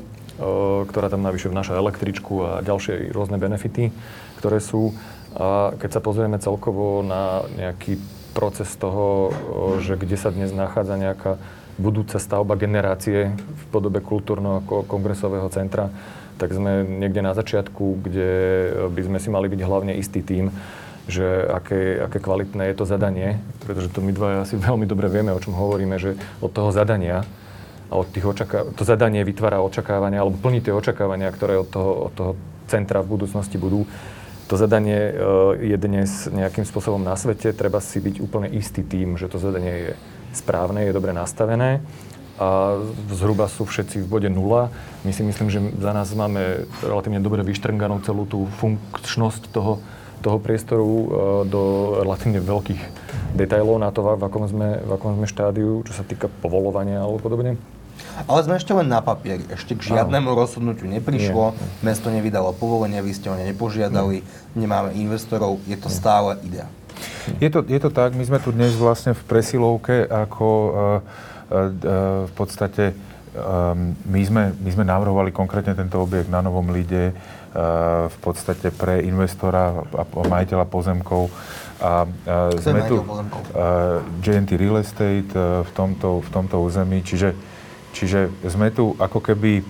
Ktorá tam navyše vnáša električku a ďalšie rôzne benefity, ktoré sú. A keď sa pozrieme celkovo na nejaký proces toho, že kde sa dnes nachádza nejaká budúca stavba generácie v podobe kultúrneho kongresového centra, tak sme niekde na začiatku, kde by sme si mali byť hlavne istý tým, že aké, aké kvalitné je to zadanie, pretože to my dva asi veľmi dobre vieme, o čom hovoríme, že od toho zadania a od tých očaká- to zadanie vytvára očakávania, alebo plní tie očakávania, ktoré od toho, od toho centra v budúcnosti budú. To zadanie e, je dnes nejakým spôsobom na svete, treba si byť úplne istý tým, že to zadanie je správne, je dobre nastavené a zhruba sú všetci v bode nula. My si myslím, že za nás máme relatívne dobre vyštrnganú celú tú funkčnosť toho, toho priestoru e, do relatívne veľkých detailov na to, v akom, sme, v akom sme štádiu, čo sa týka povolovania alebo podobne. Ale sme ešte len na papieri. Ešte k žiadnemu Áno. rozhodnutiu neprišlo. Nie. Mesto nevydalo povolenie, vy ste ho nepožiadali, Nie. nemáme investorov, je to Nie. stále idea. Je to, je to tak, my sme tu dnes vlastne v presilovke ako uh, uh, v podstate my, sme, my sme navrhovali konkrétne tento objekt na Novom Lide v podstate pre investora a majiteľa pozemkov a sme tu GNT Real Estate v, tomto, v tomto území, čiže Čiže sme tu ako keby e,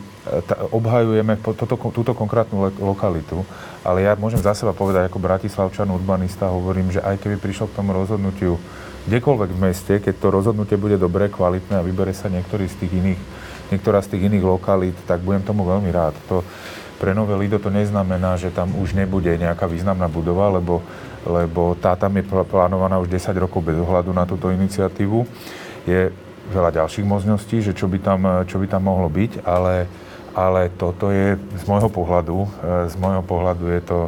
obhajujeme toto, túto konkrétnu lokalitu, ale ja môžem za seba povedať ako bratislavčan, urbanista, hovorím, že aj keby prišlo k tomu rozhodnutiu kdekoľvek v meste, keď to rozhodnutie bude dobré, kvalitné a vybere sa niektorý z tých iných, niektorá z tých iných lokalít, tak budem tomu veľmi rád. To, pre Nové Lido to neznamená, že tam už nebude nejaká významná budova, lebo, lebo tá tam je plánovaná už 10 rokov bez ohľadu na túto iniciatívu. Je veľa ďalších možností, že čo by tam, čo by tam mohlo byť, ale, ale toto je z môjho pohľadu, e, z môjho pohľadu je to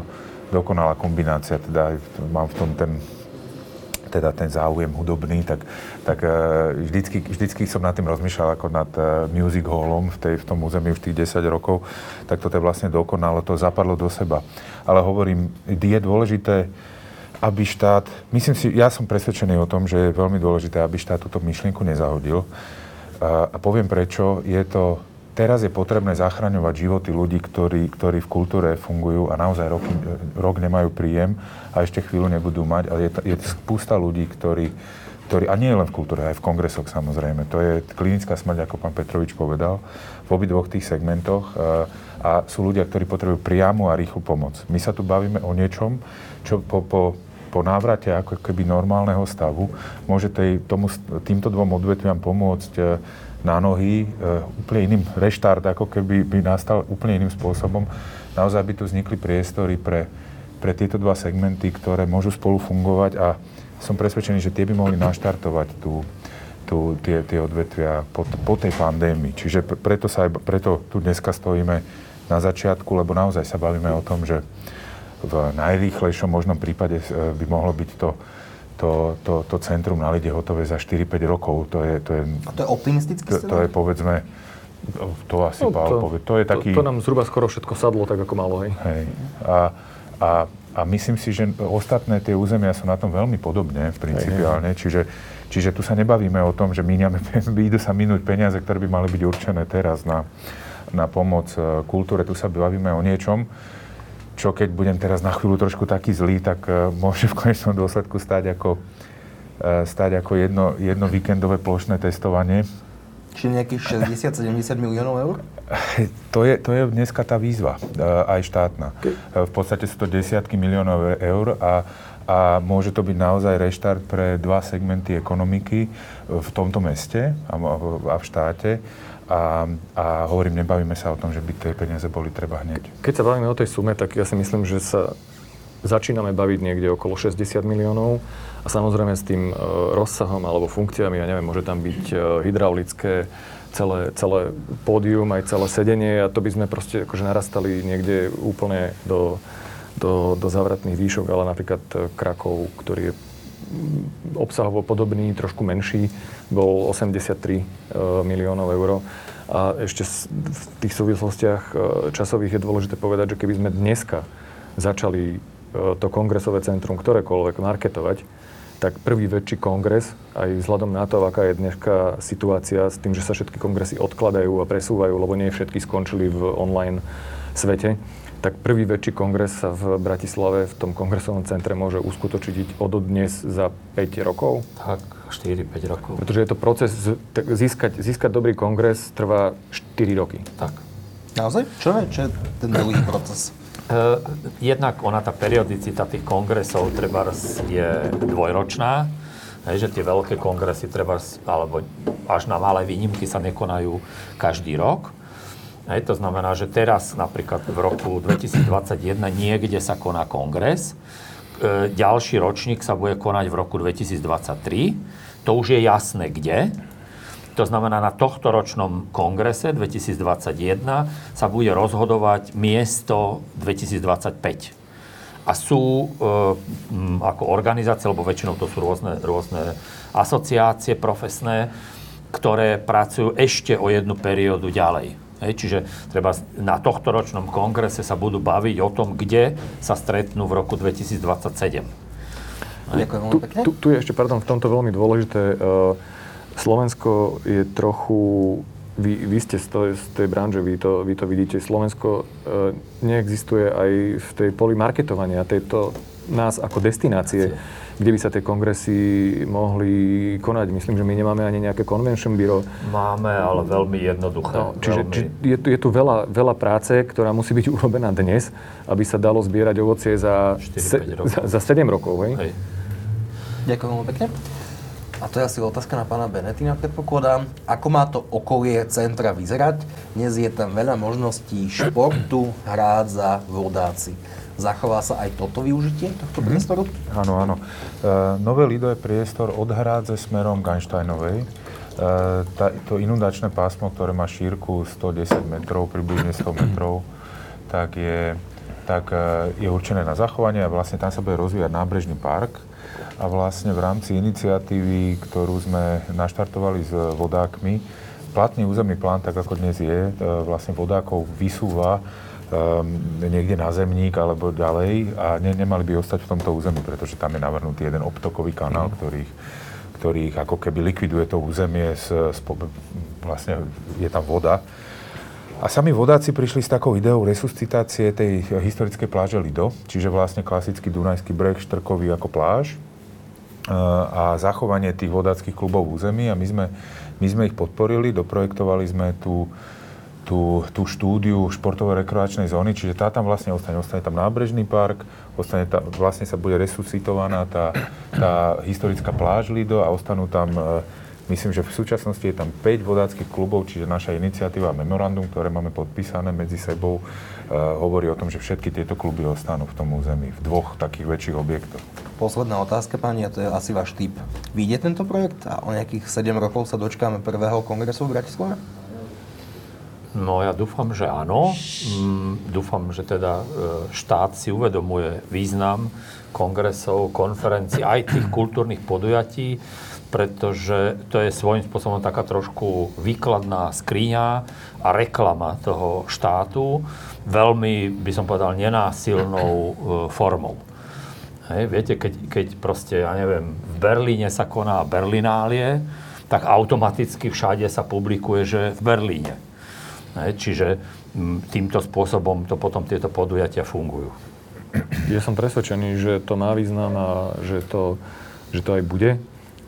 dokonalá kombinácia, teda mám v tom ten teda ten záujem hudobný, tak, tak e, vždycky, vždycky som nad tým rozmýšľal ako nad e, music hallom v, tej, v tom území už tých 10 rokov, tak toto je vlastne dokonalo, to zapadlo do seba. Ale hovorím, je dôležité, aby štát, myslím si, ja som presvedčený o tom, že je veľmi dôležité, aby štát túto myšlienku nezahodil. A, a poviem prečo. Je to, teraz je potrebné zachraňovať životy ľudí, ktorí, ktorí v kultúre fungujú a naozaj rok, rok nemajú príjem a ešte chvíľu nebudú mať. Ale je, je spústa ľudí, ktorí, ktorí, a nie len v kultúre, aj v kongresoch samozrejme. To je klinická smrť, ako pán Petrovič povedal, v obidvoch tých segmentoch. A sú ľudia, ktorí potrebujú priamu a rýchlu pomoc. My sa tu bavíme o niečom, čo po, po po návrate ako keby normálneho stavu môže tej, tomu, týmto dvom odvetviam pomôcť e, na nohy e, úplne iným reštart, ako keby by nastal úplne iným spôsobom. Naozaj by tu vznikli priestory pre, pre tieto dva segmenty, ktoré môžu spolu fungovať a som presvedčený, že tie by mohli naštartovať tú, tú, tie, tie odvetvia po, po tej pandémii. Čiže preto, sa aj, preto tu dneska stojíme na začiatku, lebo naozaj sa bavíme o tom, že v najrýchlejšom možnom prípade e, by mohlo byť to, to, to, to centrum na lide hotové za 4-5 rokov. To je, to je, to je optimistický to, to je povedzme, to asi no, Pál povie. To, je taký... to, to nám zhruba skoro všetko sadlo, tak ako malo, hej. hej. A, a, a myslím si, že ostatné tie územia sú na tom veľmi podobne, principiálne. Hej, hej. Čiže, čiže tu sa nebavíme o tom, že míňame, idú sa minúť peniaze, ktoré by mali byť určené teraz na, na pomoc e, kultúre. Tu sa bavíme o niečom, čo keď budem teraz na chvíľu trošku taký zlý, tak uh, môže v konečnom dôsledku stať ako, uh, stať ako jedno, jedno víkendové plošné testovanie. Čiže nejakých 60-70 miliónov eur? To je, to je dneska tá výzva, uh, aj štátna. V podstate sú to desiatky miliónov eur a, a môže to byť naozaj reštart pre dva segmenty ekonomiky v tomto meste a, a v štáte. A, a hovorím, nebavíme sa o tom, že by tie peniaze boli treba hneď. Keď sa bavíme o tej sume, tak ja si myslím, že sa začíname baviť niekde okolo 60 miliónov a samozrejme s tým e, rozsahom alebo funkciami, ja neviem, môže tam byť e, hydraulické, celé, celé pódium, aj celé sedenie a to by sme proste akože narastali niekde úplne do, do, do zavratných výšok, ale napríklad e, Krakov, ktorý je obsahovo podobný, trošku menší, bol 83 e, miliónov eur. A ešte v tých súvislostiach e, časových je dôležité povedať, že keby sme dneska začali e, to kongresové centrum ktorékoľvek marketovať, tak prvý väčší kongres, aj vzhľadom na to, aká je dneska situácia s tým, že sa všetky kongresy odkladajú a presúvajú, lebo nie všetky skončili v online svete, tak prvý väčší kongres sa v Bratislave v tom kongresovom centre môže uskutočiť od dnes za 5 rokov? Tak, 4-5 rokov. Pretože je to proces, získať, získať dobrý kongres trvá 4 roky. Tak. Naozaj? Čo je, čo je ten dlhý proces? Uh, jednak ona, tá periodicita tých kongresov treba je dvojročná, hej, že tie veľké kongresy treba, alebo až na malé výnimky sa nekonajú každý rok. Hej, to znamená, že teraz napríklad v roku 2021 niekde sa koná kongres, e, ďalší ročník sa bude konať v roku 2023. To už je jasné kde. To znamená, na tohto ročnom kongrese 2021 sa bude rozhodovať miesto 2025 a sú e, ako organizácie, lebo väčšinou to sú rôzne, rôzne asociácie profesné, ktoré pracujú ešte o jednu periódu ďalej. Hej, čiže treba na tohto ročnom kongrese sa budú baviť o tom, kde sa stretnú v roku 2027. Ďakujem tu, tu, tu je ešte, pardon, v tomto veľmi dôležité. E, Slovensko je trochu vy, vy ste z tej, z tej branže, vy to, vy to vidíte. Slovensko e, neexistuje aj v tej poli marketovania tejto nás ako destinácie, kde by sa tie kongresy mohli konať. Myslím, že my nemáme ani nejaké convention bureau. Máme, ale veľmi jednoduché. No, čiže veľmi... či, je, tu, je tu veľa, veľa práce, ktorá musí byť urobená dnes, aby sa dalo zbierať ovocie za, 4, se, za, za 7 rokov. Hej? Hej. Ďakujem veľmi pekne. A to je asi otázka na pána Benetina, predpokladám. Ako má to okolie centra vyzerať? Dnes je tam veľa možností športu, hrádza, vodáci. Zachová sa aj toto využitie tohto mm-hmm. priestoru? Áno, áno. E, Nové Lido je priestor od hrádze smerom k Einsteinovej. E, tá, to inundačné pásmo, ktoré má šírku 110 metrov, približne 100 metrov, tak je, tak e, je určené na zachovanie a vlastne tam sa bude rozvíjať nábrežný park, a vlastne v rámci iniciatívy, ktorú sme naštartovali s vodákmi, platný územný plán, tak ako dnes je, e, vlastne vodákov vysúva niekde na zemník alebo ďalej a ne, nemali by ostať v tomto území, pretože tam je navrhnutý jeden obtokový kanál, mm. ktorých, ktorých ako keby likviduje to územie, s, s, vlastne je tam voda. A sami vodáci prišli s takou ideou resuscitácie tej historickej pláže Lido, čiže vlastne klasický Dunajský breh, štrkový ako pláž, a zachovanie tých vodáckých klubov v území a my sme, my sme ich podporili, doprojektovali sme tú, tú, tú štúdiu športovo-rekreačnej zóny, čiže tá tam vlastne ostane. Ostane tam nábrežný park, ostane tam, vlastne sa bude resuscitovaná tá, tá historická pláž Lido a ostanú tam Myslím, že v súčasnosti je tam 5 vodáckých klubov, čiže naša iniciatíva memorandum, ktoré máme podpísané medzi sebou, uh, hovorí o tom, že všetky tieto kluby ostanú v tom území, v dvoch takých väčších objektoch. Posledná otázka, pani, a to je asi váš typ. Vyjde tento projekt a o nejakých 7 rokov sa dočkáme prvého kongresu v Bratislave? No ja dúfam, že áno. Mm, dúfam, že teda e, štát si uvedomuje význam kongresov, konferencií, aj tých kultúrnych podujatí pretože to je svojím spôsobom taká trošku výkladná skriňa a reklama toho štátu, veľmi, by som povedal, nenásilnou e, formou. Hej, viete, keď, keď proste, ja neviem, v Berlíne sa koná Berlinálie, tak automaticky všade sa publikuje, že v Berlíne. Hej, čiže m, týmto spôsobom to potom tieto podujatia fungujú. Ja som presvedčený, že to má význam a že to, že to aj bude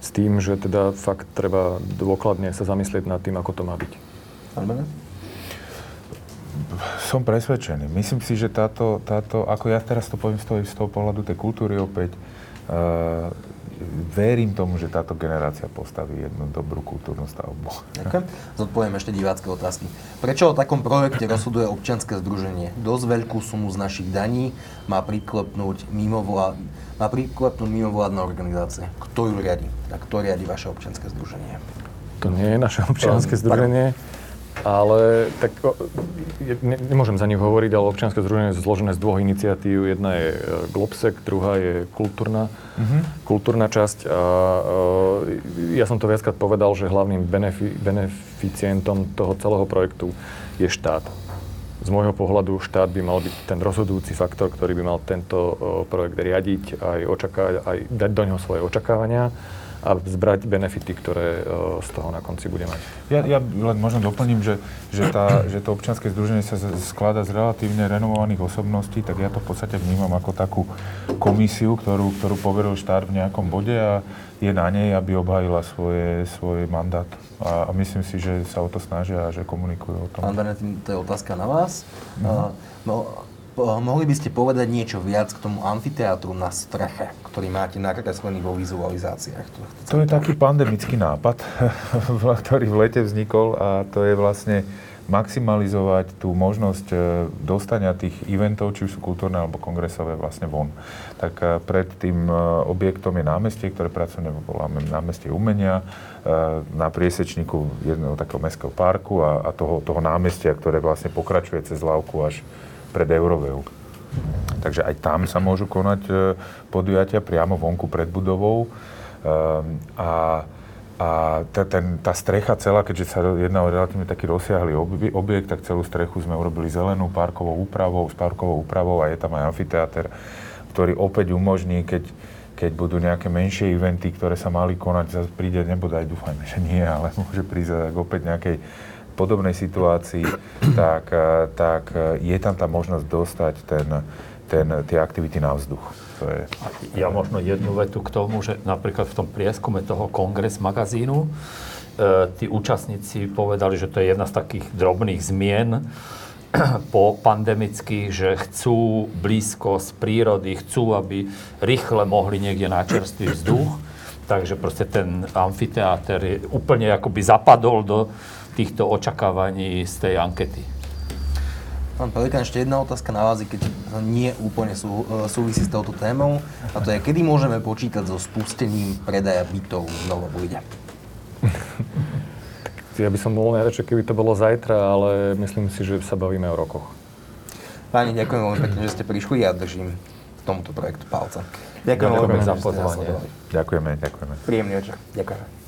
s tým, že teda fakt treba dôkladne sa zamyslieť nad tým, ako to má byť. Som presvedčený. Myslím si, že táto, táto ako ja teraz to poviem z toho, z toho pohľadu tej kultúry opäť, uh, verím tomu, že táto generácia postaví jednu dobrú kultúrnu stavbu. Ďakujem. Zodpoviem ešte divácké otázky. Prečo o takom projekte rozhoduje občianske združenie? Dosť veľkú sumu z našich daní má priklepnúť mimovládne má priklepnúť mimovládna organizácia. Kto ju riadi? A kto riadi vaše občianske združenie? To nie je naše občianske združenie. Ale tak ne, nemôžem za nich hovoriť, ale občianske združenie je zložené z dvoch iniciatív. Jedna je e, Globsec, druhá je kultúrna, mm-hmm. kultúrna časť. A, uh, ja som to viackrát povedal, že hlavným benefi, beneficientom toho celého projektu je štát. Z môjho pohľadu štát by mal byť ten rozhodujúci faktor, ktorý by mal tento uh, projekt riadiť, aj, očakávať, aj dať do neho svoje očakávania a zbrať benefity, ktoré e, z toho na konci bude mať. Ja, ja len možno doplním, že, že, tá, že to občianske združenie sa skladá z relatívne renovovaných osobností, tak ja to v podstate vnímam ako takú komisiu, ktorú, ktorú poveril štát v nejakom bode a je na nej, aby obhajila svoje, svoj mandát. A, a myslím si, že sa o to snažia a že komunikujú o tom. Pán to je otázka na vás. Mhm. Uh, no, mohli by ste povedať niečo viac k tomu amfiteátru na streche, ktorý máte nakreslený vo vizualizáciách? To je taký pandemický nápad, ktorý v lete vznikol a to je vlastne maximalizovať tú možnosť e, dostania tých eventov, či už sú kultúrne alebo kongresové, vlastne von. Tak e, pred tým e, objektom je námestie, ktoré pracujeme, voláme námestie umenia, na priesečníku jedného takého mestského parku a, a toho, toho námestia, ktoré vlastne pokračuje cez Lávku až pred Euroveu. Takže aj tam sa môžu konať podujatia priamo vonku pred budovou. A a tá, ten, tá strecha celá, keďže sa jedná o relatívne taký rozsiahly objekt, tak celú strechu sme urobili zelenú parkovou úpravou, s parkovou úpravou a je tam aj amfiteáter, ktorý opäť umožní, keď, keď budú nejaké menšie eventy, ktoré sa mali konať, zase príde, nebodaj dúfajme, že nie, ale môže prísť opäť nejakej podobnej situácii, tak, tak je tam tá možnosť dostať ten, ten, tie aktivity na vzduch to je... Ja možno jednu vetu k tomu, že napríklad v tom prieskume toho kongres magazínu e, tí účastníci povedali, že to je jedna z takých drobných zmien po pandemických, že chcú blízko z prírody, chcú, aby rýchle mohli niekde na čerstvý vzduch. Takže proste ten amfiteáter je úplne akoby zapadol do týchto očakávaní z tej ankety. Pán Pelikán, ešte jedna otázka na vás, keď nie úplne sú, e, súvisí s touto témou. A to je, kedy môžeme počítať so spustením predaja bytov v Novobujde? ja by som bol najradšej, keby to bolo zajtra, ale myslím si, že sa bavíme o rokoch. Páni, ďakujem veľmi pekne, že ste prišli a ja držím tomuto projektu palca. Ďakujem veľmi za pozvanie. Ďakujeme, ďakujeme. Príjemný večer. Ďakujem.